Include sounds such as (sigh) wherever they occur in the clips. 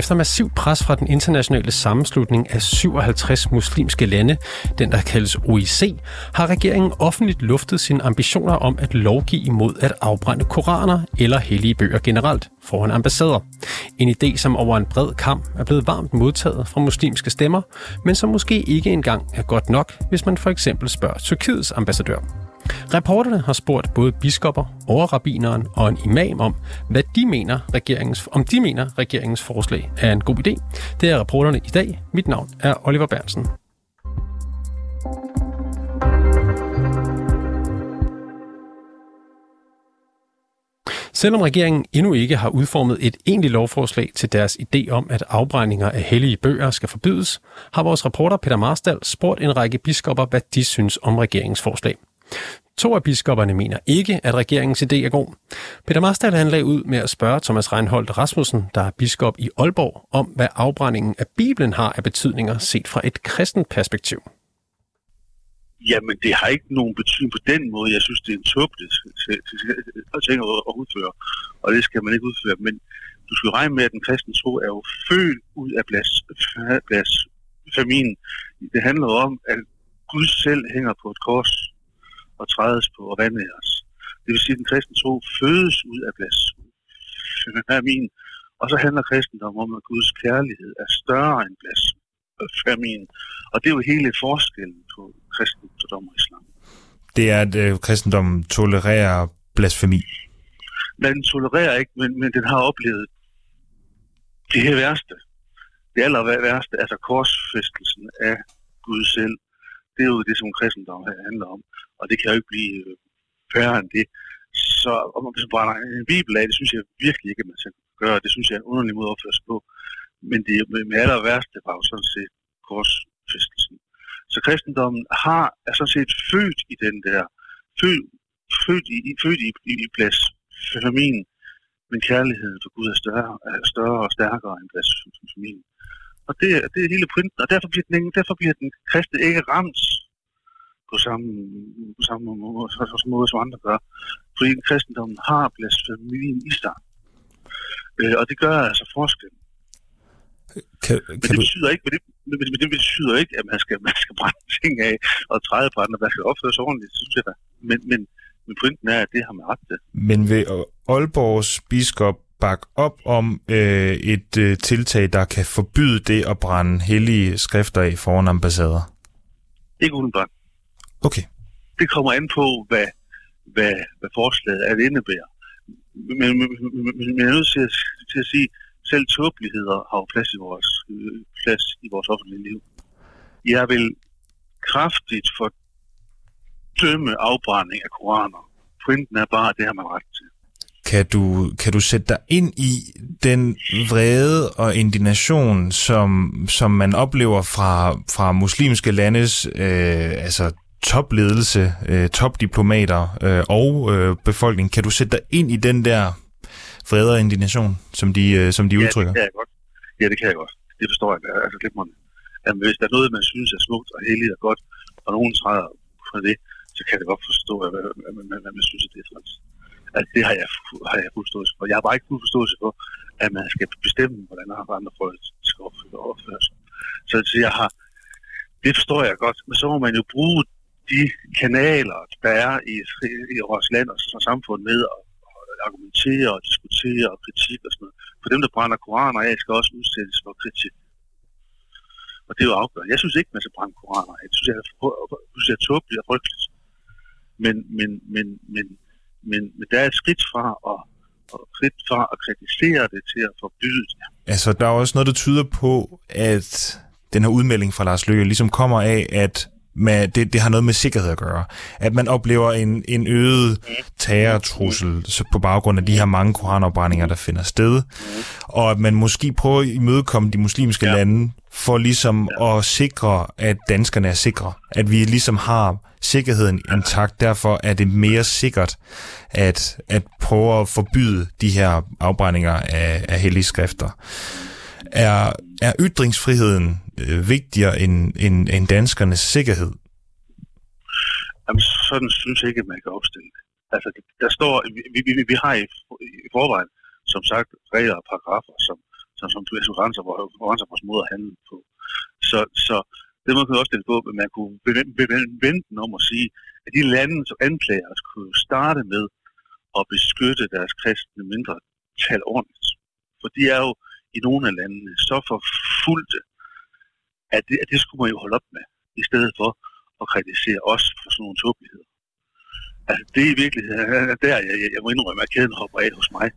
Efter massiv pres fra den internationale sammenslutning af 57 muslimske lande, den der kaldes OIC, har regeringen offentligt luftet sine ambitioner om at lovgive imod at afbrænde koraner eller hellige bøger generelt foran ambassader. En idé, som over en bred kamp er blevet varmt modtaget fra muslimske stemmer, men som måske ikke engang er godt nok, hvis man for eksempel spørger Tyrkiets ambassadør. Reporterne har spurgt både biskopper, overrabineren og en imam om, hvad de mener regeringens, om de mener, regeringens forslag er en god idé. Det er reporterne i dag. Mit navn er Oliver Bernsen. Selvom regeringen endnu ikke har udformet et egentligt lovforslag til deres idé om, at afbrændinger af hellige bøger skal forbydes, har vores reporter Peter Marstal spurgt en række biskopper, hvad de synes om regeringens forslag. To af biskopperne mener ikke, at regeringens idé er god. Peter Marstal han lagde ud med at spørge Thomas Reinholdt Rasmussen, der er biskop i Aalborg, om hvad afbrændingen af Bibelen har af betydninger set fra et kristent perspektiv. Jamen, det har ikke nogen betydning på den måde. Jeg synes, det er en tåbelig ting at udføre, og det skal man ikke udføre. Men du skal regne med, at den kristne tro er jo født ud af blasfemien. Det handler om, at Gud selv hænger på et kors og trædes på og vandæres. Det vil sige, at den kristne tro fødes ud af blasfemien. (laughs) Og så handler kristendom om, at Guds kærlighed er større end blasfemien. (laughs) Og det er jo hele forskellen på kristendom og islam. Det er, at øh, kristendommen tolererer blasfemi. Men den tolererer ikke, men, men den har oplevet det her værste. Det aller værste, altså korsfæstelsen af Gud selv. Det er jo det, som kristendom handler om og det kan jo ikke blive øh, færre end det. Så om man brænder en bibel af, det synes jeg virkelig ikke, at man skal gøre. Det synes jeg er en underlig måde at opføre sig på. Men det med aller værste var jo sådan set korsfæstelsen. Så kristendommen har, er sådan set født i den der, født, født i, født i, i, i blasfemien, men kærligheden for Gud er større, er større og stærkere end blasfemien. Og det, det er hele pointen, og derfor bliver den, derfor bliver den kristne ikke ramt på samme, på samme måde, måde som andre gør. Fordi kristendommen har blasfemien i sig. Øh, og det gør altså forskel. Kan, kan men, det du... betyder ikke, men, det, men det betyder ikke, at man skal, man skal brænde ting af og træde på andre, man skal opføre sig ordentligt, synes jeg da. Men, men, men pointen er, at det har man ret til. Men vil Aalborgs biskop bakke op om øh, et øh, tiltag, der kan forbyde det at brænde hellige skrifter af foran ambassader? Ikke udenbart. Okay. Det kommer an på, hvad, hvad, hvad forslaget er, det indebærer. Men, men, men jeg er nødt til at, til at sige, selv tåbeligheder har jo plads i vores, øh, plads i vores offentlige liv. Jeg vil kraftigt fordømme afbrænding af koraner. Pointen er bare, at det har man ret til. Kan du, kan du sætte dig ind i den vrede og indignation, som, som man oplever fra, fra muslimske landes øh, altså topledelse, øh, topdiplomater øh, og øh, befolkning. Kan du sætte dig ind i den der vrede og indignation, som de, øh, som de udtrykker? Ja, det kan jeg godt. Ja, det kan jeg godt. Det forstår jeg. Altså, glimrende. At hvis der er noget, man synes er smukt og heldigt og godt, og nogen træder på det, så kan jeg godt forstå, at hvad, hvad, hvad, hvad man synes, at det er træls. Altså, det har jeg, har jeg fuld forståelse for. Jeg har bare ikke fuld forståelse for, at man skal bestemme, hvordan andre folk skal opføre sig. Så, så jeg har, det forstår jeg godt, men så må man jo bruge de kanaler, der er i, i vores land og samfund med at argumentere og diskutere og kritik og sådan noget. For dem, der brænder koraner af, skal også udsættes for kritik. Og det er jo afgørende. Jeg synes ikke, man skal brænde koraner af. Jeg synes, jeg er, jeg synes, jeg er tåbeligt og frygteligt. Men, men, men, men, men, men der er et skridt fra at, og skridt fra at kritisere det til at forbyde det. Altså, der er også noget, der tyder på, at den her udmelding fra Lars Løkke ligesom kommer af, at med, det, det har noget med sikkerhed at gøre. At man oplever en, en øget terrortrussel på baggrund af de her mange koranopbrændinger, der finder sted, og at man måske prøver at imødekomme de muslimske ja. lande for ligesom ja. at sikre, at danskerne er sikre. At vi ligesom har sikkerheden intakt. Derfor er det mere sikkert at, at prøve at forbyde de her afbrændinger af, af hellige skrifter. Er, er ytringsfriheden øh, vigtigere end, end, end danskernes sikkerhed? Jamen, sådan synes jeg ikke, at man kan opstille det. Altså, der står, vi, vi, vi har i, i forvejen, som sagt, regler og paragrafer, som, som, som renser, renser vores måde at handle på. Så, så det må man også stille på, at man kunne vente den om at sige, at de lande, som anklager os, kunne starte med at beskytte deres kristne mindretal ordentligt. For de er jo i nogle af landene så forfulgte, at det, at det skulle man jo holde op med, i stedet for at kritisere os for sådan nogle tåbeligheder. Altså det er i virkeligheden, der jeg, jeg, jeg må indrømme, at kæden hopper af hos mig,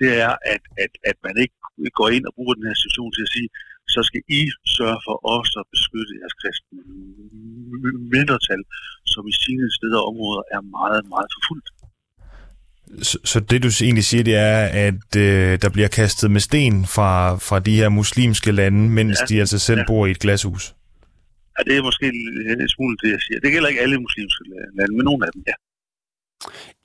det er, at, at, at man ikke går ind og bruger den her situation til at sige, så skal I sørge for også at beskytte jeres kristne mindretal, som i sine steder og områder er meget, meget forfulgt. Så, så det du egentlig siger, det er, at øh, der bliver kastet med sten fra, fra de her muslimske lande, mens ja, de altså selv ja. bor i et glashus? Ja, det er måske en smule det, jeg siger. Det gælder ikke alle muslimske lande, men nogle af dem, ja.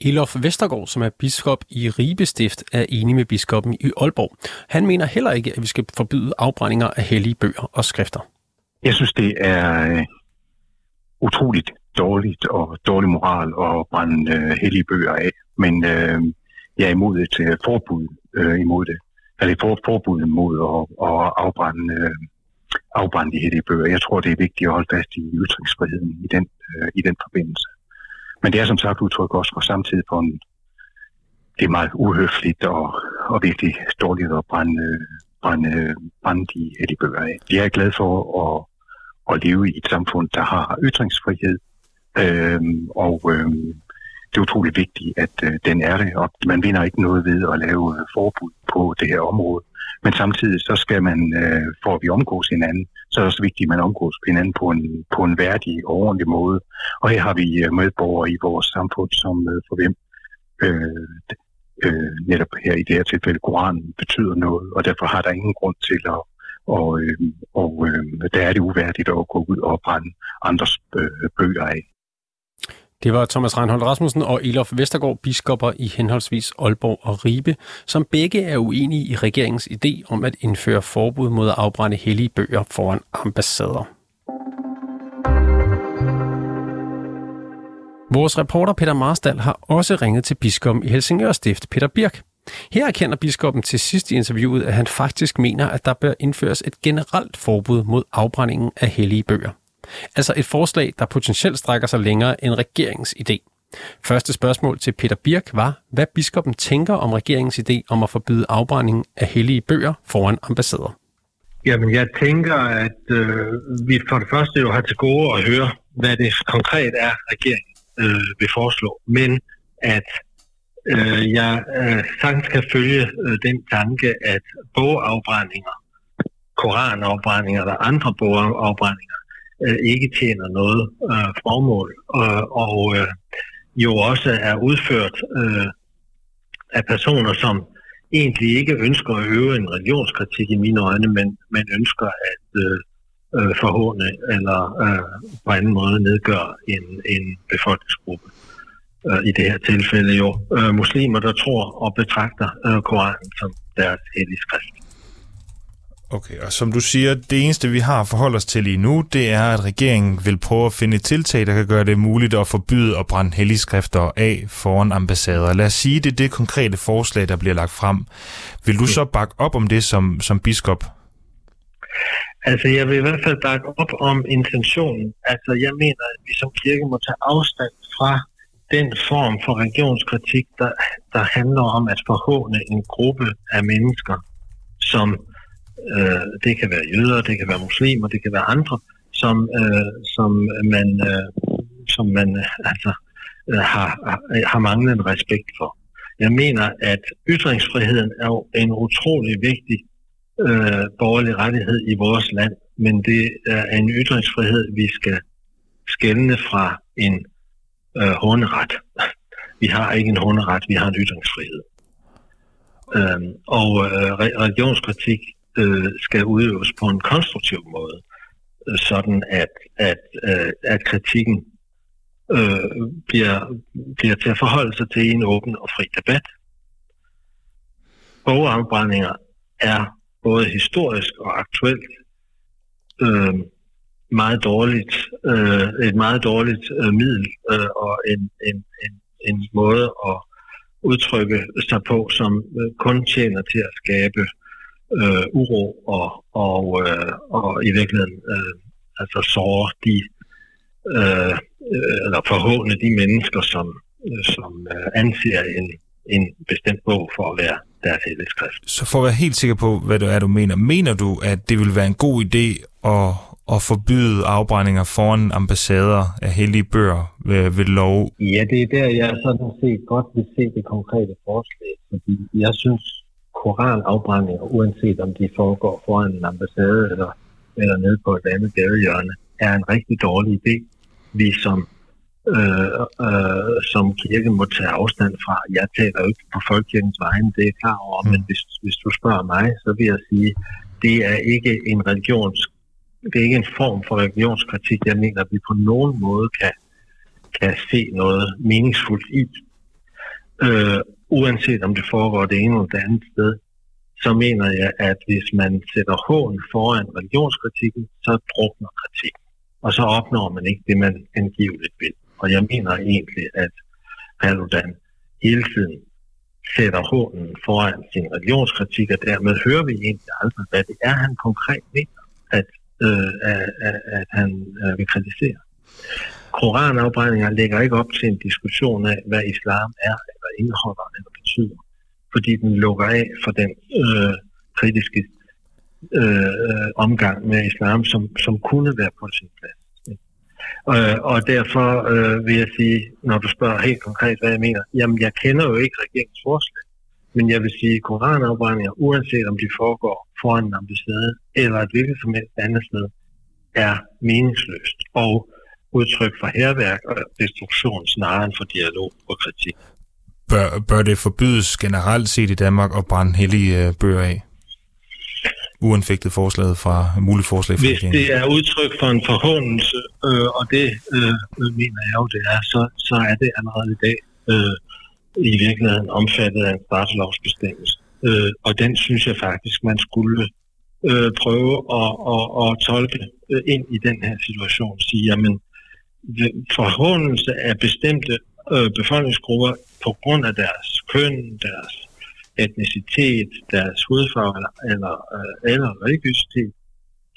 Elof Vestergaard, som er biskop i Ribe Stift, er enig med biskoppen i Aalborg. Han mener heller ikke, at vi skal forbyde afbrændinger af hellige bøger og skrifter. Jeg synes, det er øh, utroligt dårligt og dårlig moral at brænde øh, hellige bøger af. Men øh, jeg er imod et øh, forbud øh, imod det. Eller for, forbud imod at, at afbrænde, øh, afbrænde de hellige bøger. Jeg tror, det er vigtigt at holde fast i ytringsfriheden i den, øh, i den forbindelse. Men det er som sagt udtryk også for samtidig på en, det er meget uhøfligt og, og virkelig dårligt at brænde, brænde, brænde de hellige bøger af. Jeg er glad for at, at leve i et samfund, der har ytringsfrihed, Øh, og øh, det er utrolig vigtigt, at øh, den er det, og man vinder ikke noget ved at lave øh, forbud på det her område. Men samtidig så skal man, øh, for at vi omgås hinanden, så er det også vigtigt, at man omgås hinanden på en, på en værdig og ordentlig måde. Og her har vi øh, medborgere i vores samfund, som øh, for hvem øh, øh, netop her i det her tilfælde Koranen betyder noget, og derfor har der ingen grund til at og, øh, og øh, der er det uværdigt at gå ud og brænde andres øh, bøger af. Det var Thomas Reinhold Rasmussen og Elof Vestergaard, biskopper i henholdsvis Aalborg og Ribe, som begge er uenige i regeringens idé om at indføre forbud mod at afbrænde hellige bøger foran ambassader. Vores reporter Peter Marstal har også ringet til biskoppen i Helsingør Stift, Peter Birk. Her erkender biskoppen til sidst i interviewet, at han faktisk mener, at der bør indføres et generelt forbud mod afbrændingen af hellige bøger. Altså et forslag, der potentielt strækker sig længere end regeringens idé. Første spørgsmål til Peter Birk var, hvad biskoppen tænker om regeringens idé om at forbyde afbrænding af hellige bøger foran ambassader. Jamen, jeg tænker, at øh, vi for det første jo har til gode at høre, hvad det konkret er, regeringen øh, vil foreslå. Men at øh, jeg øh, sagtens kan følge øh, den tanke, at bogafbrændinger, koranafbrændinger eller andre bogafbrændinger øh, ikke tjener noget øh, formål, øh, og øh, jo også er udført øh, af personer, som egentlig ikke ønsker at øve en religionskritik i mine øjne, men, men ønsker at øh, øh, forhåne eller øh, på anden måde nedgøre en, en befolkningsgruppe. Øh, I det her tilfælde jo øh, muslimer, der tror og betragter øh, Koranen som deres hellige skrift. Okay, og som du siger, det eneste vi har forhold os til lige nu, det er, at regeringen vil prøve at finde et tiltag, der kan gøre det muligt at forbyde at brænde helligskrifter af foran ambassader. Lad os sige, det er det konkrete forslag, der bliver lagt frem. Vil du så bakke op om det som, som biskop? Altså, jeg vil i hvert fald bakke op om intentionen. Altså, jeg mener, at vi som kirke må tage afstand fra den form for religionskritik, der, der handler om at forhåne en gruppe af mennesker, som Øh, det kan være jøder, det kan være muslimer, det kan være andre, som, øh, som man, øh, som man øh, altså, øh, har, øh, har manglet respekt for. Jeg mener, at ytringsfriheden er jo en utrolig vigtig øh, borgerlig rettighed i vores land, men det er en ytringsfrihed, vi skal skældende fra en øh, håneret. Vi har ikke en håneret, vi har en ytringsfrihed. Øhm, og øh, religionskritik øh, skal udøves på en konstruktiv måde, øh, sådan at, at, øh, at kritikken øh, bliver, bliver til at forholde sig til en åben og fri debat. Bogafbrændinger er både historisk og aktuelt øh, meget dårligt, øh, et meget dårligt øh, middel øh, og en, en, en, en måde at udtrykke sig på, som øh, kun tjener til at skabe øh, uro og, og, øh, og i virkeligheden øh, altså såre de øh, eller forhåne de mennesker, som, som øh, anser en, en bestemt bog for at være deres helligskrift. Så for at være helt sikker på, hvad det er, du mener, mener du, at det vil være en god idé at, at forbyde afbrændinger foran ambassader af hellige bøger ved, ved lov? Ja, det er der, jeg sådan set godt vil se det konkrete forslag, fordi jeg synes, koranafbrændinger, uanset om de foregår foran en ambassade eller, eller nede på et andet gadehjørne, er en rigtig dårlig idé. Vi som øh, øh, som kirke må tage afstand fra. Jeg taler jo ikke på folkekirkens vegne, det er klar over, mm. men hvis, hvis du spørger mig, så vil jeg sige, det er ikke en religions, det er ikke en form for religionskritik, jeg mener, at vi på nogen måde kan, kan se noget meningsfuldt i. Øh, uanset om det foregår det ene eller det andet sted, så mener jeg, at hvis man sætter hån foran religionskritikken, så drukner kritikken. Og så opnår man ikke det, man angiveligt vil. Og jeg mener egentlig, at Paludan hele tiden sætter hånden foran sin religionskritik, og dermed hører vi egentlig aldrig, hvad det er, han konkret mener, at, øh, at, at han øh, vil kritisere. Koranafbrændinger lægger ikke op til en diskussion af, hvad islam er, eller indeholder, eller betyder, fordi den lukker af for den øh, kritiske øh, omgang med islam, som, som kunne være på sin plads. Øh, og derfor øh, vil jeg sige, når du spørger helt konkret, hvad jeg mener, jamen jeg kender jo ikke regeringens forslag, men jeg vil sige, at koranafbrændinger, uanset om de foregår foran en ambassade eller et hvilket som helst andet sted, er meningsløst og udtryk for herværk og destruktion snarere end for dialog og kritik. Bør, bør det forbydes generelt set i Danmark at brænde hellige øh, bøger af? uanfægtet forslaget fra muligt forslag fra Hvis det er udtryk for en forhåndelse, øh, og det øh, mener jeg jo, det er, så, så er det allerede i dag øh, i virkeligheden omfattet af en straffelovsbestemmelse. Øh, og den synes jeg faktisk, man skulle øh, prøve at, at, at tolke øh, ind i den her situation. Sige, jamen, forhåndelse af bestemte øh, befolkningsgrupper på grund af deres køn, deres etnicitet, deres hudfarve eller, eller, øh, eller religiøsitet.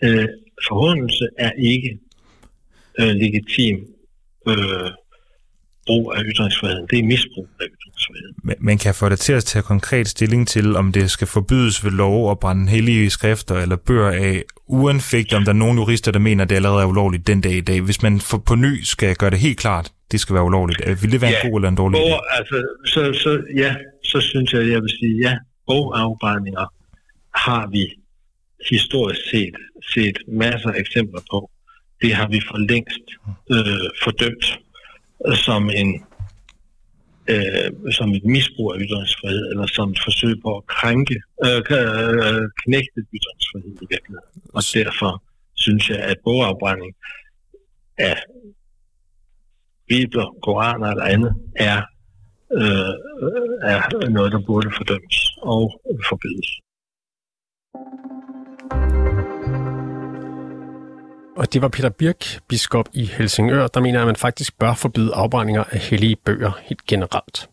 Øh, forhåndelse er ikke øh, legitim øh, brug af ytringsfriheden. Det er misbrug af ytringsfriheden. Man kan få det til at tage konkret stilling til, om det skal forbydes ved lov at brænde hellige skrifter eller bøger af, uanfægt om der er nogle jurister, der mener, at det allerede er ulovligt den dag i dag. Hvis man for, på ny skal gøre det helt klart, det skal være ulovligt. Vil det være ja, en god eller en dårlig idé? Altså, så, så, ja, så synes jeg, jeg vil sige, ja, bogafbrændinger har vi historisk set, set masser af eksempler på. Det har vi for længst øh, fordømt som en øh, som et misbrug af ytringsfrihed, eller som et forsøg på at krænke, øh, øh, knægte ytringsfrihed i virkeligheden. Og derfor synes jeg, at bogafbrænding af bibler, koraner eller andet er øh, er noget, der burde fordømmes og forbydes. Og det var Peter Birk, biskop i Helsingør, der mener, at man faktisk bør forbyde afbrændinger af hellige bøger helt generelt.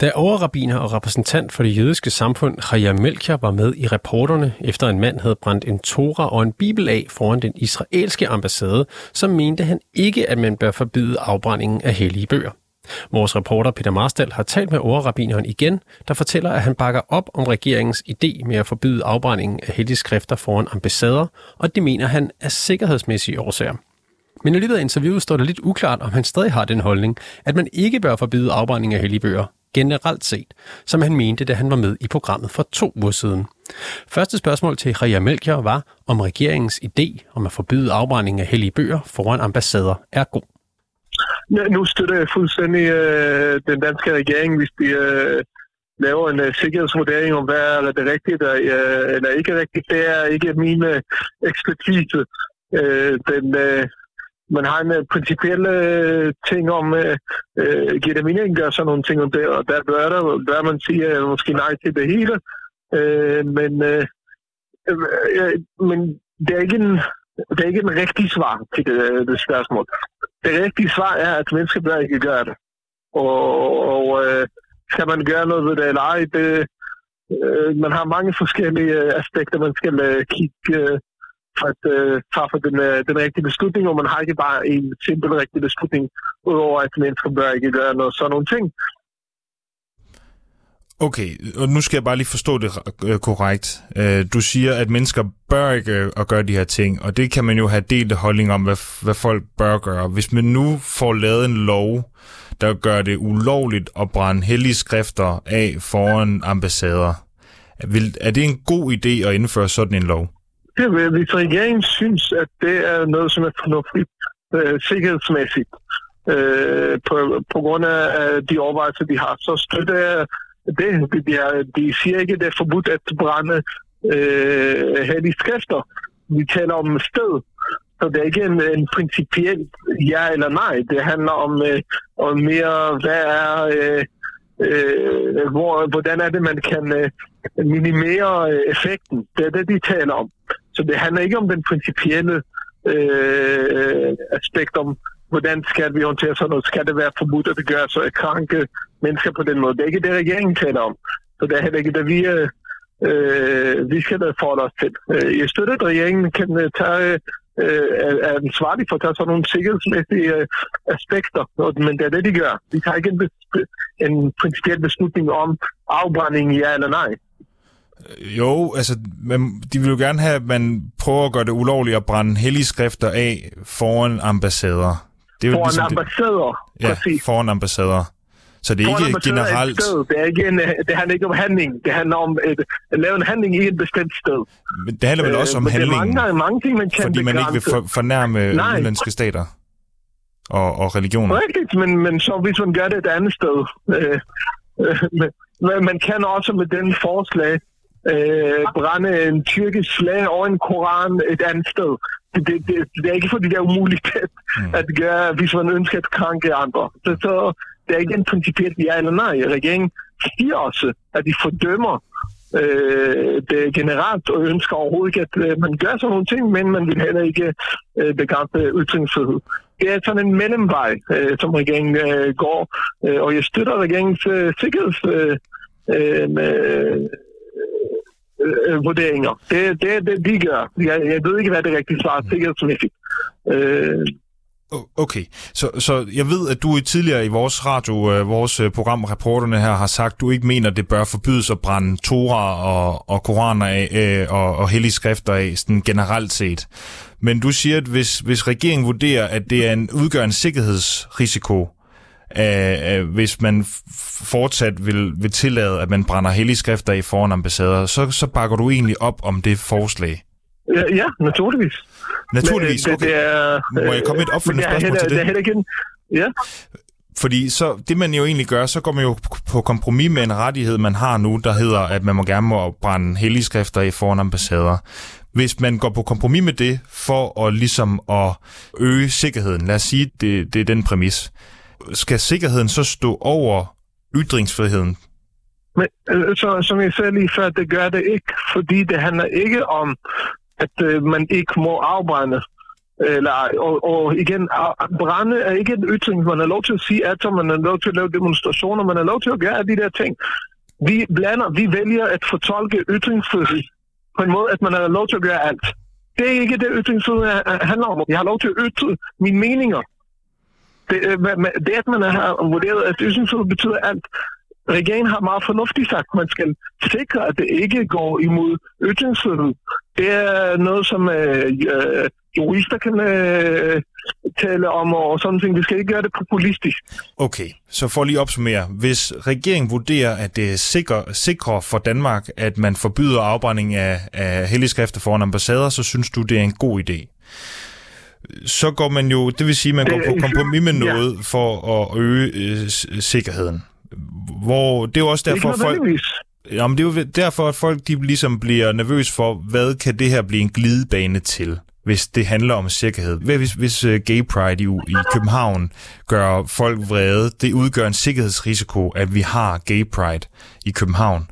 Da overrabiner og repræsentant for det jødiske samfund, Chaya Melchior, var med i reporterne, efter en mand havde brændt en Tora og en bibel af foran den israelske ambassade, så mente han ikke, at man bør forbyde afbrændingen af hellige bøger. Vores reporter Peter Marstal har talt med overrabineren igen, der fortæller, at han bakker op om regeringens idé med at forbyde afbrændingen af hellige skrifter foran ambassader, og det mener han af sikkerhedsmæssige årsager. Men i løbet af interviewet står det lidt uklart, om han stadig har den holdning, at man ikke bør forbyde afbrænding af hellige bøger, generelt set, som han mente, da han var med i programmet for to uger siden. Første spørgsmål til Ria Melchior var, om regeringens idé om at forbyde afbrænding af hellige bøger foran ambassader er god. Ja, nu støtter jeg fuldstændig øh, den danske regering, hvis de øh, laver en øh, sikkerhedsvurdering om, hvad er det rigtigt øh, eller ikke rigtigt. Det er ikke min øh, ekspertise. Øh, den, øh, man har en øh, principiel øh, ting om, øh, uh, giver det mening at gøre sådan nogle ting om det, og der bør, der, bør man sige øh, måske nej til det hele. Øh, men, øh, øh, øh men det er ikke en, det er ikke en rigtig svar til det, øh, det spørgsmål. Det rigtige svar er, at mennesker ikke gør det. Og, og øh, skal man gøre noget ved det eller ej, det, øh, man har mange forskellige øh, aspekter, man skal øh, kigge øh, for at øh, træffe den, øh, den rigtige beslutning, og man har ikke bare en simpel rigtig beslutning, udover at mennesker bør ikke gøre noget sådan nogle ting. Okay, og nu skal jeg bare lige forstå det øh, korrekt. Øh, du siger, at mennesker bør ikke øh, at gøre de her ting, og det kan man jo have delt holdning om, hvad, hvad folk bør gøre. Hvis man nu får lavet en lov, der gør det ulovligt at brænde hellige skrifter af foran ambassader, er det en god idé at indføre sådan en lov? det, hvis regeringen synes, at det er noget, som er fornuftigt øh, sikkerhedsmæssigt, øh, på, på grund af de overvejelser, de har, så støtter jeg det. det er, de siger ikke, at det er forbudt at brænde øh, hellige skrifter. Vi taler om sted. Så det er ikke en, en principiel ja eller nej. Det handler om, øh, om mere, hvad er... Øh, øh, hvor, hvordan er det, man kan øh, minimere øh, effekten. Det er det, de taler om. Så det handler ikke om den principielle øh, aspekt om, hvordan skal vi håndtere sådan noget? Skal det være forbudt at gøre så kranke mennesker på den måde? Det er ikke det, regeringen taler om. Så det er heller ikke det, vi, øh, vi skal forholde os til. Øh, jeg støtter, at regeringen kan øh, tage øh, er ansvarlig for at tage sådan nogle sikkerhedsmæssige øh, aspekter, men det er det, de gør. De tager ikke en, en principiel beslutning om afbrænding, ja eller nej. Øh, jo, altså, man, de vil jo gerne have, at man prøver at gøre det ulovligt at brænde hellige skrifter af foran ambassader. Det er jo foran ligesom ambassader, det, ja, præcis. foran ambassader. Så det er foran ikke generelt... Er det, er ikke en, det handler ikke om handling. Det handler om et, at lave en handling i et bestemt sted. Men det handler vel også om øh, handling, mange, mange ting, man kan fordi man ikke vil for, fornærme Nej. udlandske stater og, og religioner. Rigtigt, men, men så hvis man gør det et andet sted. Øh, øh, men, man kan også med den forslag øh, brænde en tyrkisk flag over en koran et andet sted. Det, det, det, det er ikke fordi, det er umuligt at, mm. at gøre, hvis man ønsker at krænke andre. Så, så det er ikke en principielt ja eller nej. Regeringen siger også, at de fordømmer øh, det generelt og ønsker overhovedet ikke, at øh, man gør sådan nogle ting, men man vil heller ikke øh, begrænse ytringsfrihed. Det er sådan en mellemvej, øh, som regeringen øh, går, øh, og jeg støtter regeringens øh, sikkerheds... Øh, øh, Øh, øh, vurderinger. Det, det, det de gør. Jeg, jeg ved ikke, hvad det rigtige svar er sikkerhedsmæssigt. Øh, Okay, så, så jeg ved, at du tidligere i vores radio, øh, vores øh, program, Reporterne her, har sagt, at du ikke mener, at det bør forbydes at brænde Torah og, og Koraner af, øh, og, og hellige skrifter af, sådan generelt set. Men du siger, at hvis, hvis regeringen vurderer, at det er en, udgør en sikkerhedsrisiko, øh, øh, hvis man fortsat vil, vil tillade, at man brænder hellige skrifter i foran ambassader, så, så bakker du egentlig op om det forslag. Ja, ja naturligvis. Naturligvis, Men, okay. Det, er, Må jeg komme med et opfølgende spørgsmål heller, til det? Det er heller ikke en, ja. Fordi så, det man jo egentlig gør, så går man jo på kompromis med en rettighed, man har nu, der hedder, at man må gerne må brænde hellige skrifter i foran ambassader. Hvis man går på kompromis med det, for at ligesom at øge sikkerheden, lad os sige, det, det er den præmis, skal sikkerheden så stå over ytringsfriheden? Men øh, så, som jeg sagde lige før, det gør det ikke, fordi det handler ikke om, at øh, man ikke må afbrænde. Eller, og, og igen, brænde er ikke en ytring. Man er lov til at sige at man er lov til at lave demonstrationer, man er lov til at gøre de der ting. Vi blander, vi vælger at fortolke ytringsfrihed på en måde, at man er lov til at gøre alt. Det er ikke det, ytringsfrihed handler om. Jeg har lov til at ytre mine meninger. Det, øh, det at man har vurderet, at ytringsfrihed betyder alt. Regeringen har meget fornuftigt sagt, at man skal sikre, at det ikke går imod ytringsfrihed. Det er noget, som øh, øh, jurister kan øh, tale om og sådan ting. Vi skal ikke gøre det populistisk. Okay, så for lige at opsummere. Hvis regeringen vurderer, at det er sikre, sikre for Danmark, at man forbyder afbrænding af, af helligskrifter foran ambassader, så synes du, det er en god idé? Så går man jo, det vil sige, at man går på kompromis med noget ja. for at øge øh, sikkerheden. Hvor, det er jo også derfor, ikke folk... Jamen, det er jo derfor, at folk de ligesom bliver nervøs for, hvad kan det her blive en glidebane til? hvis det handler om sikkerhed. Hvis, hvis uh, Gay Pride i, i København gør folk vrede, det udgør en sikkerhedsrisiko, at vi har Gay Pride i København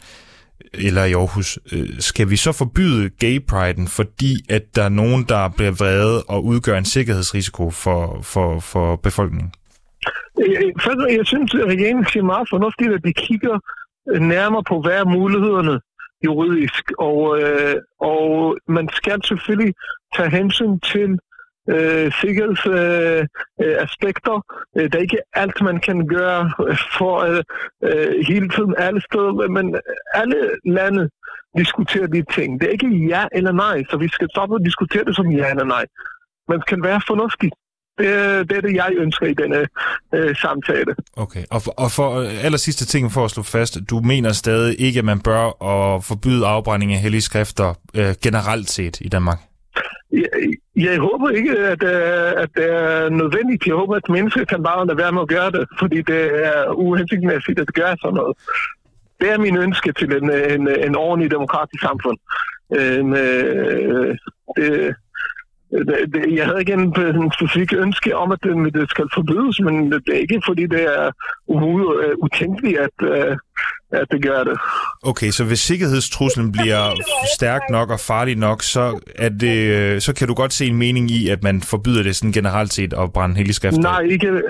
eller i Aarhus. øh, skal vi så forbyde Gay Pride'en, fordi at der er nogen, der bliver vrede og udgør en sikkerhedsrisiko for, for, for befolkningen? Jeg, jeg synes, at regeringen siger meget fornuftigt, at de kigger øh, nærmere på, hvad er mulighederne juridisk. Og, øh, og man skal selvfølgelig tage hensyn til øh, sikkerhedsaspekter. Øh, øh, øh det er ikke alt, man kan gøre øh, for øh, hele tiden alle steder, men alle lande diskuterer de ting. Det er ikke ja eller nej, så vi skal stoppe at diskutere det som ja eller nej. Man skal være fornuftig. Det, det er det, jeg ønsker i denne øh, samtale. Okay, og for, og for øh, aller sidste ting for at slå fast, du mener stadig ikke, at man bør at forbyde afbrænding af hellige skrifter øh, generelt set i Danmark? Jeg, jeg håber ikke, at, øh, at det er nødvendigt. Jeg håber, at mennesker kan bare lade være med at gøre det, fordi det er uhensigtsmæssigt at gøre sådan noget. Det er min ønske til en, en, en ordentlig demokratisk samfund. Øh, øh, det, jeg havde ikke en, en specifik ønske om, at det, det skal forbydes, men det er ikke, fordi det er umuligt, øh, utænkeligt, at, øh, at det gør det. Okay, så hvis sikkerhedstruslen bliver stærk nok og farlig nok, så, er det, øh, så kan du godt se en mening i, at man forbyder det sådan generelt set at brænde hellige skrifter? Nej, ikke,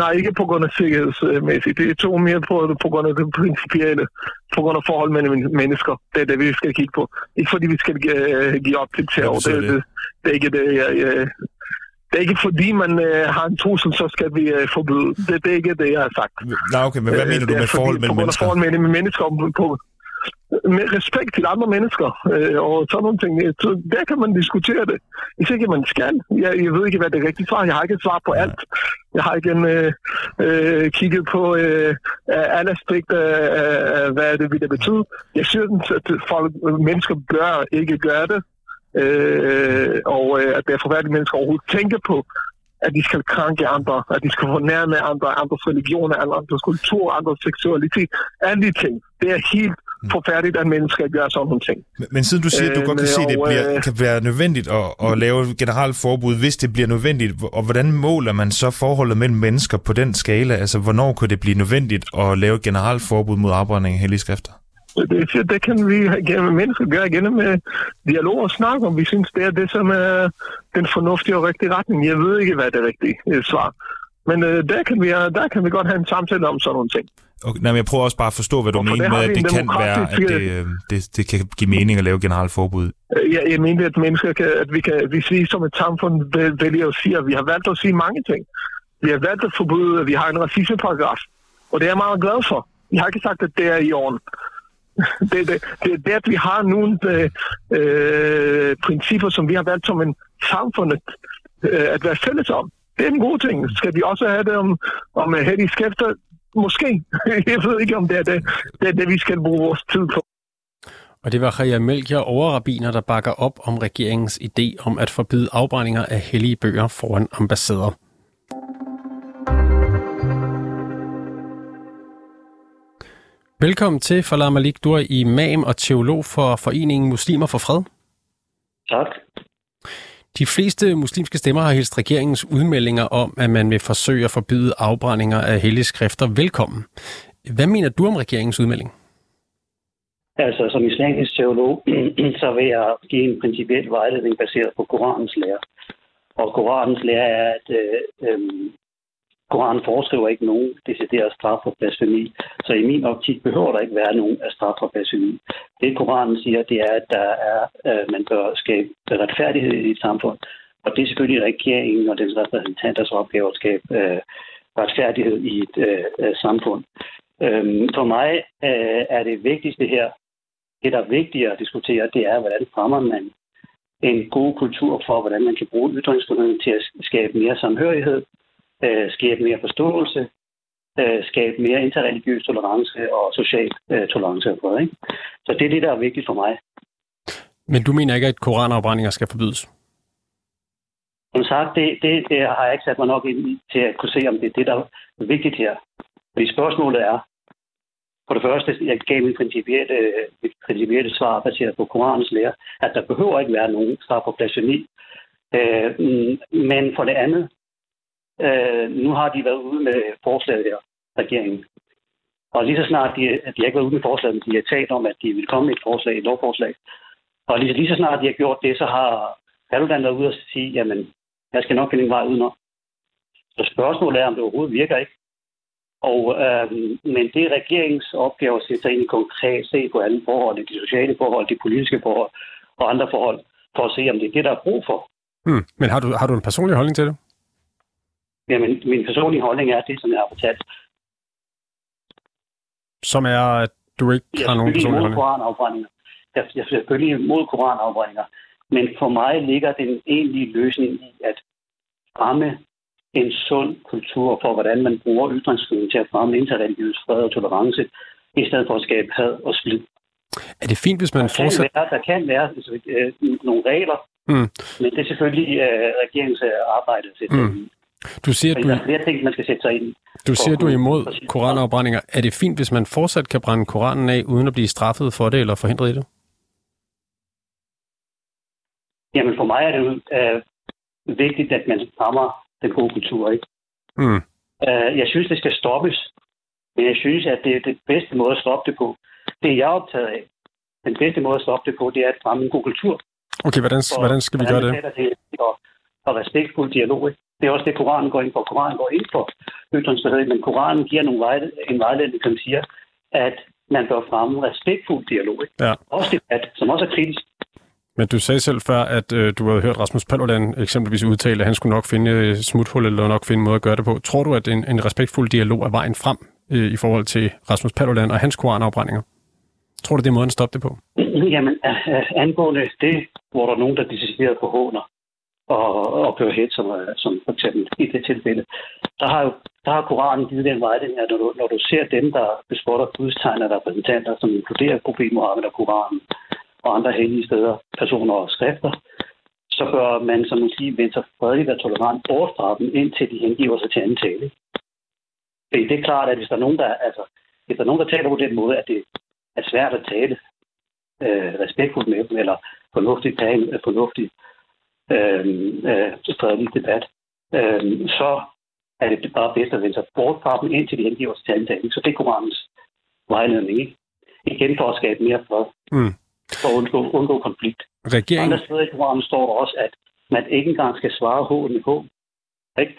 Nej, ikke på grund af sikkerhedsmæssigt. Det er to mere på, på grund af det principielle, på grund af forhold mellem mennesker. Det er det, vi skal kigge på. Ikke fordi vi skal give, give op til terror. Det, det, det, er ikke det, jeg, jeg, det er ikke fordi, man øh, har en trussel, så skal vi øh, forbyde. Det, det er ikke det, jeg har sagt. Nej, okay, men hvad øh, mener du med forhold mellem mennesker? På grund af forhold mellem mennesker på, med respekt til andre mennesker øh, og sådan nogle ting. Så der kan man diskutere det. Hvis ikke man skal. Jeg, jeg ved ikke, hvad det rigtigt svar. Jeg har ikke et svar på alt. Jeg har ikke en, øh, øh, kigget på øh, alle aspekter af, hvad det vil det betyde. Jeg synes, at folk, mennesker bør ikke gøre det. Øh, og øh, at det er forfærdeligt, at mennesker overhovedet tænker på, at de skal krænke andre, at de skal fornærme andre, andres religioner, andres kultur, andres seksualitet. Alle de ting. Det er helt Mm. forfærdeligt, at mennesker gør sådan nogle ting. Men, men siden du siger, at du godt kan se, at det bliver, øh, kan være nødvendigt at, at lave et generelt forbud, hvis det bliver nødvendigt, og hvordan måler man så forholdet mellem mennesker på den skala? Altså, hvornår kunne det blive nødvendigt at lave et generelt forbud mod afbrænding af hellige skrifter? Det, det kan vi gennem mennesker gøre gennem uh, dialog og snak om. Vi synes, det er det, som er den fornuftige og rigtige retning. Jeg ved ikke, hvad det rigtige uh, svar. Men uh, der, kan vi, uh, der kan vi godt have en samtale om sådan nogle ting. Okay, nej, men jeg prøver også bare at forstå, hvad du Hvorfor mener med, at det kan være, at det, øh, det, det kan give mening at lave generelt forbud. Ja, jeg mener, at mennesker kan, at vi kan, vi som et samfund vælger at sige, at vi har valgt at sige mange ting. Vi har valgt at forbyde, at vi har en racismeparagraf. Og det er jeg meget glad for. Jeg har ikke sagt, at det er i orden det, det, det er det, at vi har nogle øh, øh, principper, som vi har valgt som en samfundet øh, at være fælles om. Det er en god ting. Skal vi også have det om, om øh, hellige have skæfter? Måske. (laughs) Jeg ved ikke, om det er det, det, er det vi skal bruge vores tid på. Og det var Ria Melchior overrabiner, der bakker op om regeringens idé om at forbyde afbrændinger af hellige bøger foran ambassader. Velkommen til Falah Malik. Du er imam og teolog for Foreningen Muslimer for Fred. Tak. De fleste muslimske stemmer har hilst regeringens udmeldinger om, at man vil forsøge at forbyde afbrændinger af hellige skrifter velkommen. Hvad mener du om regeringens udmelding? Altså, som islamisk teolog, (clears throat) så vil jeg give en principiel vejledning baseret på Koranens lære. Og Koranens lære er, at øh, øh, Koranen foreskriver ikke nogen decideret straf for blasfemi. Så i min optik behøver der ikke være nogen af straf for blasfemi. Det Koranen siger, det er, at der er, øh, man bør skabe retfærdighed i et samfund. Og det er selvfølgelig regeringen og dens repræsentanters opgave at skabe øh, retfærdighed i et øh, øh, samfund. Øhm, for mig øh, er det vigtigste her, det der er vigtigere at diskutere, det er, hvordan fremmer man en god kultur for, hvordan man kan bruge ytringsfriheden til at skabe mere samhørighed, øh, skabe mere forståelse, øh, skabe mere interreligiøs tolerance og social øh, tolerance. Ikke? Så det er det, der er vigtigt for mig. Men du mener ikke, at koranafbrændinger skal forbydes? Som sagt, det, det, det har jeg ikke sat mig nok ind i til at kunne se, om det er det, der er vigtigt her. Fordi spørgsmålet er, for det første, jeg gav min principielle, mit principielle svar baseret på Koranens lære, at der behøver ikke være nogen straf for blasfemi. Øh, men for det andet, øh, nu har de været ude med forslaget her, regeringen. Og lige så snart de, de har ikke været ude med forslaget, men de har talt om, at de vil komme med et forslag, et lovforslag. Og lige, lige så snart de har gjort det, så har Paludan været ude og sige, jamen, jeg skal nok finde en vej udenom. Så spørgsmålet er, om det overhovedet virker ikke. Og, øh, men det er regeringens opgave at sætte sig ind i konkret, se på alle forhold, de sociale forhold, de politiske forhold og andre forhold, for at se, om det er det, der er brug for. Hmm. Men har du, har du en personlig holdning til det? Jamen, min personlige holdning er det, som jeg har fortalt. Som er, at du ikke jeg har nogen personlig holdning? Koranafbrændinger. Jeg, jeg er selvfølgelig imod koranafbrændinger. Men for mig ligger den egentlige løsning i at fremme en sund kultur for, hvordan man bruger ytringsfriheden til at fremme interreligiøs fred og tolerance, i stedet for at skabe had og splid. Er det fint, hvis man der fortsætter... Kan være, der kan være altså, øh, nogle regler, mm. men det er selvfølgelig øh, regeringens arbejde til mm. Du siger, du... Der er flere ting, man skal sætte sig ind Du siger, du er imod koranafbrændinger. Er det fint, hvis man fortsat kan brænde koranen af, uden at blive straffet for det eller forhindret i det? Jamen for mig er det øh, vigtigt, at man fremmer den gode kultur, ikke? Mm. Øh, jeg synes, det skal stoppes. Men jeg synes, at det er det bedste måde at stoppe det på. Det er jeg optaget af. Den bedste måde at stoppe det på, det er at fremme en god kultur. Okay, hvordan, og, hvordan skal vi gøre det? det og, og respektfuld dialog. Ikke? Det er også det, Koranen går ind for. Koranen går ind for ytringsfrihed, men Koranen giver nogle vejle, en vejledning, som siger, at man bør fremme respektfuld dialog. Ikke? Ja. Også debat, som også er kritisk. Men du sagde selv før, at øh, du havde hørt Rasmus Paludan eksempelvis udtale, at han skulle nok finde smuthul eller nok finde en måde at gøre det på. Tror du, at en, en respektfuld dialog er vejen frem øh, i forhold til Rasmus Paludan og hans koranafbrændinger? Tror du, det er måden at stoppe det på? Jamen, angående det, hvor der er nogen, der decideret på håner og, og kører hæt, som, som for eksempel i det tilfælde, der har jo der har Koranen givet den vejledning, at når du, når du ser dem, der bespotter gudstegner repræsentanter, som inkluderer profet Mohammed og Koranen, og andre hellige steder, personer og skrifter, så bør man som muslim vende sig fredeligt og tolerant bort fra dem, indtil de hengiver sig til anden tale. Det er klart, at hvis der er nogen, der, altså, hvis der, er nogen, der taler på den måde, at det er svært at tale øh, respektfuldt med dem, eller fornuftigt tale, fornuftigt øh, øh, fredelig debat, øh, så er det bare bedst at vende sig bort fra dem, indtil de hengiver sig til tale. Så det er Koranens vejledning, ikke? Igen for at skabe mere fred. Mm for at undgå, undgå konflikt. Regeringen... Andre steder i Koranen står der også, at man ikke engang skal svare hån i hån. Ikke?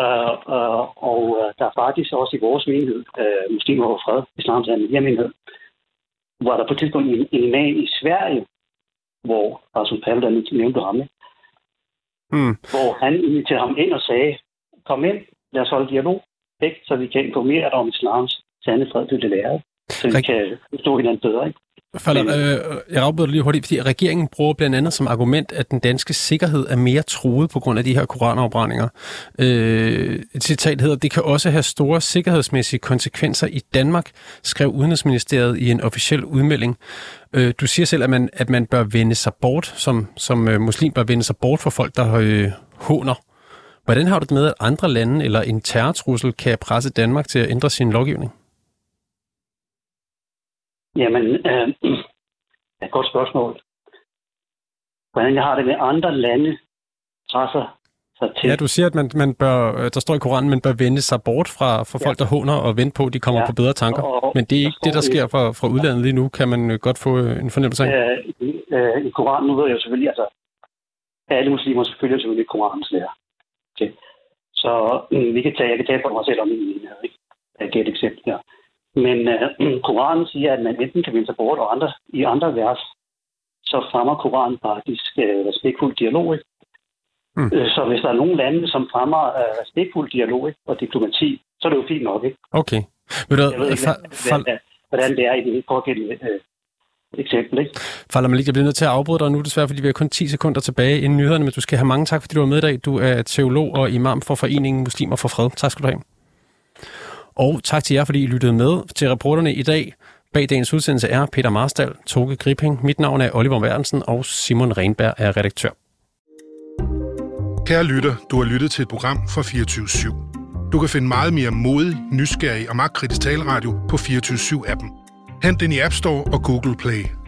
Uh, uh, og uh, der er faktisk også i vores menighed, uh, muslimer og fred, islams menighed, hvor der på et tidspunkt en, en imam i Sverige, hvor Rasmus Paludan nævnte ham, mm. hvor han inviterede ham ind og sagde, kom ind, lad os holde dialog, ikke? så vi kan informere dig om islams sande fred, det det lærer, så vi Rik... kan forstå hinanden bedre. Ikke? Falder, øh, jeg afbryder lige hurtigt, fordi regeringen bruger blandt andet som argument, at den danske sikkerhed er mere truet på grund af de her koranafbrændinger. Øh, et citat hedder, det kan også have store sikkerhedsmæssige konsekvenser i Danmark, skrev Udenrigsministeriet i en officiel udmelding. Øh, du siger selv, at man, at man bør vende sig bort, som, som øh, muslim bør vende sig bort for folk, der øh, håner. Hvordan har du det med, at andre lande eller en terrortrussel kan presse Danmark til at ændre sin lovgivning? Jamen, øh, (clears throat) et godt spørgsmål. Hvordan jeg har det med andre lande, presser sig til. Ja, du siger, at man, man bør, øh, der står i Koranen, man bør vende sig bort fra, fra folk, ja. der håner og vente på, at de kommer ja. på bedre tanker. Og, Men det er ikke det, der sker fra, fra udlandet lige nu, kan man øh, godt få øh, en fornemmelse af? Øh, øh, I Koranen, nu ved jeg jo selvfølgelig, altså, alle muslimer selvfølgelig selvfølgelig Koranens lærer. Okay. Så øh, vi kan tage, jeg kan tage for mig selv om min menighed, ikke? Jeg giver et eksempel her. Men øh, (clears throat) Koranen siger, at man enten kan vende sig bort, og andre, i andre vers, så fremmer Koranen faktisk øh, respektfuld dialog. Ikke? Mm. Så hvis der er nogle lande, som fremmer øh, respektfuld dialog og diplomati, så er det jo fint nok. Ikke? Okay. Ved du, jeg ved ikke, fa- fa- hvordan det er i det pågældende øh, eksempel. Ikke? Malik, jeg bliver nødt til at afbryde dig nu, desværre, fordi vi har kun 10 sekunder tilbage inden nyhederne, men du skal have mange tak, fordi du var med i dag. Du er teolog og imam for Foreningen Muslimer for Fred. Tak skal du have. Og tak til jer, fordi I lyttede med til reporterne i dag. Bag dagens udsendelse er Peter Marstal, Toge Gripping. Mit navn er Oliver Værensen, og Simon Renberg er redaktør. Kære lytter, du har lyttet til et program fra 24 /7. Du kan finde meget mere modig, nysgerrig og magtkritisk taleradio på 24 7 appen Hent den i App Store og Google Play.